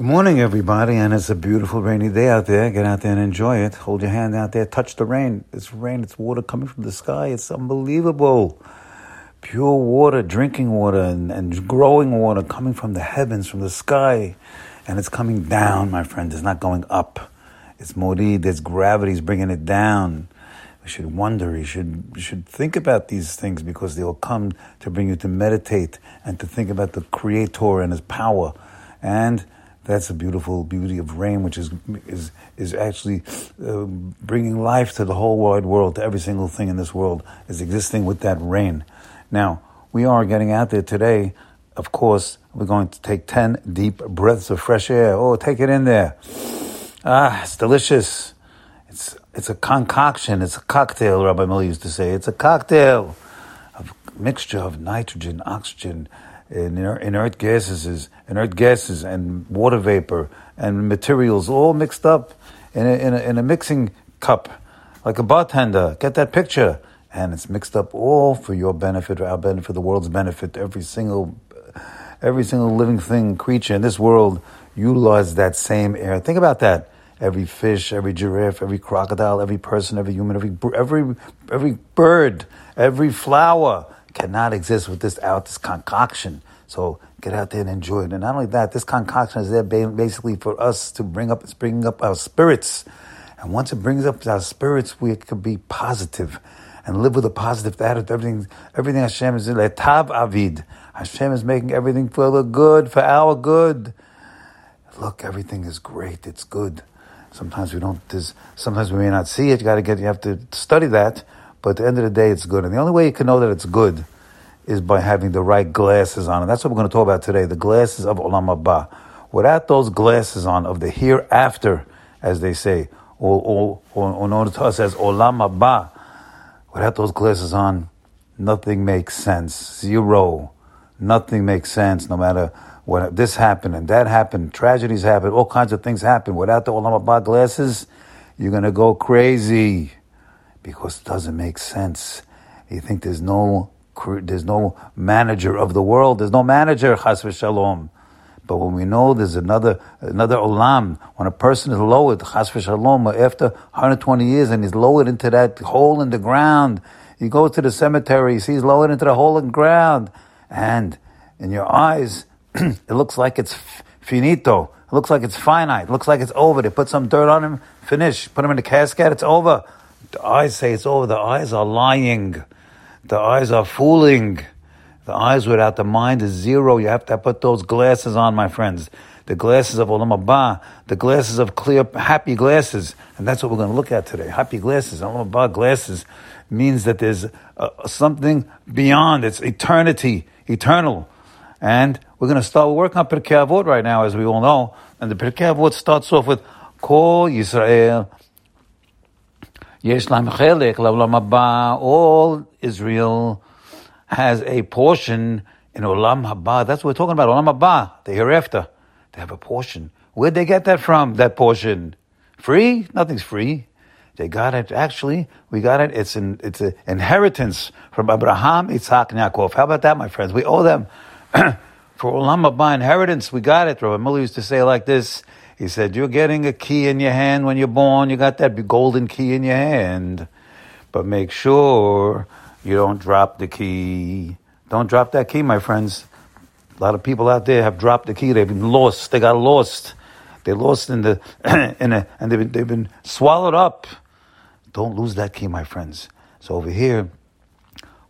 Good morning, everybody, and it's a beautiful rainy day out there. Get out there and enjoy it. Hold your hand out there, touch the rain. It's rain, it's water coming from the sky. It's unbelievable. Pure water, drinking water, and, and growing water coming from the heavens, from the sky. And it's coming down, my friend. It's not going up. It's morid, there's gravity, is bringing it down. We should wonder, you should, you should think about these things because they will come to bring you to meditate and to think about the Creator and His power. And that's the beautiful beauty of rain, which is is is actually uh, bringing life to the whole wide world, to every single thing in this world is existing with that rain. Now we are getting out there today. Of course, we're going to take ten deep breaths of fresh air. Oh, take it in there. Ah, it's delicious. It's it's a concoction. It's a cocktail. Rabbi Miller used to say it's a cocktail of mixture of nitrogen, oxygen inert gases, inert gases, and water vapor and materials all mixed up in a, in a, in a mixing cup, like a bartender. Get that picture, and it's mixed up all for your benefit, our benefit, the world's benefit. Every single, every single living thing, creature in this world utilizes that same air. Think about that. Every fish, every giraffe, every crocodile, every person, every human, every every every bird, every flower cannot exist with this out this concoction. So get out there and enjoy it. And not only that, this concoction is there basically for us to bring up, it's bringing up our spirits. And once it brings up our spirits, we can be positive and live with a positive attitude. Everything, everything Hashem is in tav avid. Hashem is making everything for the good, for our good. Look, everything is great. It's good. Sometimes we don't. Sometimes we may not see it. You got to get. You have to study that. But at the end of the day, it's good. And the only way you can know that it's good is by having the right glasses on. And that's what we're going to talk about today the glasses of Olam Haba. Without those glasses on of the hereafter, as they say, or, or, or, or known to us as Olam Haba, without those glasses on, nothing makes sense. Zero. Nothing makes sense no matter what this happened and that happened, tragedies happen, all kinds of things happen. Without the Olam Haba glasses, you're going to go crazy because it doesn't make sense. You think there's no there's no manager of the world. There's no manager, chas v'shalom. But when we know there's another another olam, when a person is lowered, chas v'shalom, after 120 years, and he's lowered into that hole in the ground, he goes to the cemetery, he sees lowered into the hole in the ground, and in your eyes, it looks like it's finito. It looks like it's finite. It looks like it's over. They put some dirt on him, finish. Put him in the casket, it's over. The eyes say it's over. The eyes are lying. The eyes are fooling. The eyes without the mind is zero. You have to put those glasses on, my friends. The glasses of Olam Haba, the glasses of clear, happy glasses. And that's what we're going to look at today. Happy glasses. Olam Haba glasses means that there's uh, something beyond. It's eternity, eternal. And we're going to start working on Pirkei Avot right now, as we all know. And the Pirkei Avot starts off with Kol Yisrael Yesh Lam Chelek Haba. All Israel has a portion in Olam Haba. That's what we're talking about. Olam Haba, the hereafter. They have a portion. Where'd they get that from? That portion, free? Nothing's free. They got it. Actually, we got it. It's an it's an inheritance from Abraham, Yitzhak, and Yaakov. How about that, my friends? We owe them for Olam Haba inheritance. We got it. Rabbi Miller used to say like this. He said, You're getting a key in your hand when you're born. You got that golden key in your hand. But make sure you don't drop the key. Don't drop that key, my friends. A lot of people out there have dropped the key. They've been lost. They got lost. They lost in the in a, and they've been, they've been swallowed up. Don't lose that key, my friends. So over here,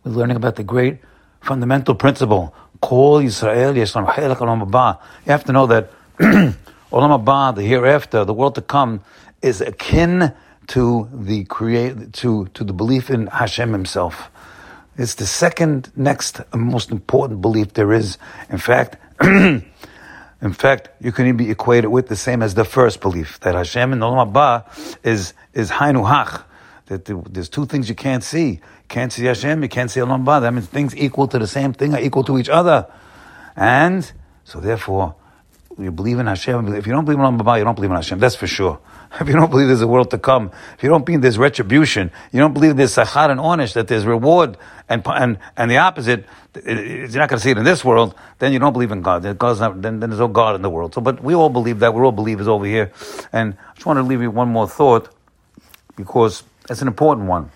we're learning about the great fundamental principle. Kol Israel You have to know that Olam Haba, the hereafter, the world to come, is akin to the create to to the belief in Hashem Himself. It's the second next most important belief there is. In fact, in fact, you can even be equated with the same as the first belief that Hashem and Olam Haba is is Hainu Hach. That there's two things you can't see. You can't see Hashem, you can't see Olam. That means things equal to the same thing are equal to each other, and so therefore you believe in Hashem. If you don't believe in Olam Haba, you don't believe in Hashem. That's for sure. If you don't believe there's a world to come, if you don't believe there's retribution, you don't believe there's sachar and onish, that there's reward, and and and the opposite, you're not going to see it in this world. Then you don't believe in God. God's not, then, then there's no God in the world. So, but we all believe that. We're all believers over here. And I just want to leave you one more thought, because it's an important one.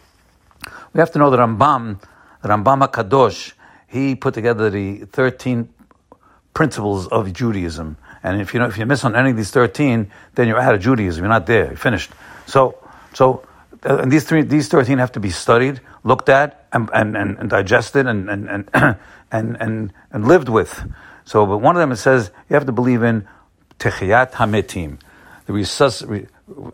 We have to know that Rambam, Rambam Kadosh, he put together the 13 principles of Judaism. And if you know, if you miss on any of these 13, then you're out of Judaism. You're not there. You're finished. So, so, uh, and these three, these 13 have to be studied, looked at, and, and, and, and digested, and, and, and, and, and, and lived with. So, but one of them it says you have to believe in Techiyat Hametim, the resus- re-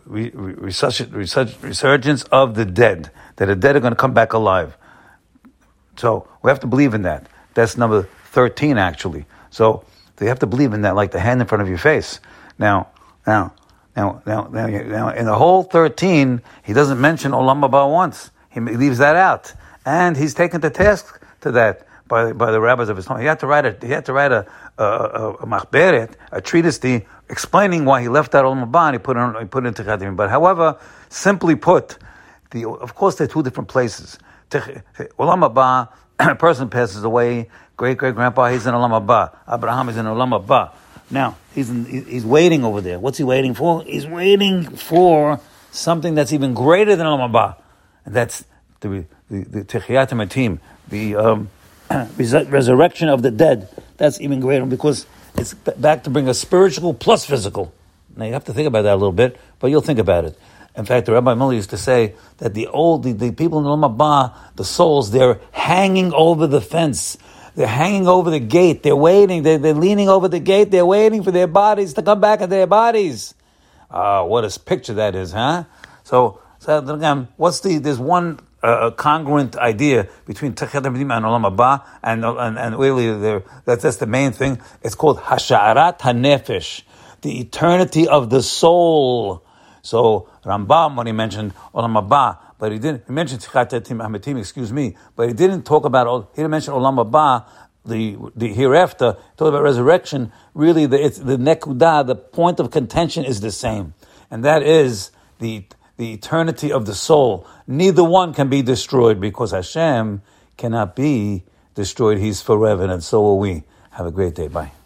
re- resus- resurgence of the dead, that the dead are going to come back alive. So we have to believe in that. That's number 13, actually. So they have to believe in that, like the hand in front of your face. Now, now, now, now, now, now in the whole 13, he doesn't mention Olam Haba once. He leaves that out. And he's taken to task to that by, by the rabbis of his time. He had to write a, he had to write a, a, a, a a treatise explaining why he left out Olam Haba and he put it, he put it into Chadim. But however, simply put, the, of course they're two different places. Olam Haba, a person passes away, great great grandpa, he's in Olam Haba. Abraham is in Olam Haba. Now, he's, in, he's waiting over there. What's he waiting for? He's waiting for something that's even greater than Olam Haba. And that's the, the, the Techiyat the um, resurrection of the dead. That's even greater because it's back to bring a spiritual plus physical. Now, you have to think about that a little bit, but you'll think about it. In fact, the Rabbi Miller used to say that the old, the, the people in the Olam Haba, the souls, they're hanging over the fence. They're hanging over the gate. They're waiting. They're, they're leaning over the gate. They're waiting for their bodies to come back into their bodies. Ah, what a picture that is, huh? So, so again, what's the, there's one uh, congruent idea between Techet and Olam Haba, and, and, and really, that's, that's the main thing. It's called Hasha'arat HaNefesh, the eternity of the soul. So Rambam, when he mentioned Olam Haba, but he didn't, he mentioned Hametim, excuse me, but he didn't talk about, all he didn't mention Olam Haba, the, the hereafter, talk about resurrection, really the, it's the nekudah, the point of contention is the same. And that is the, the eternity of the soul. Neither one can be destroyed because Hashem cannot be destroyed. He's forever, and so will we. Have a great day. Bye.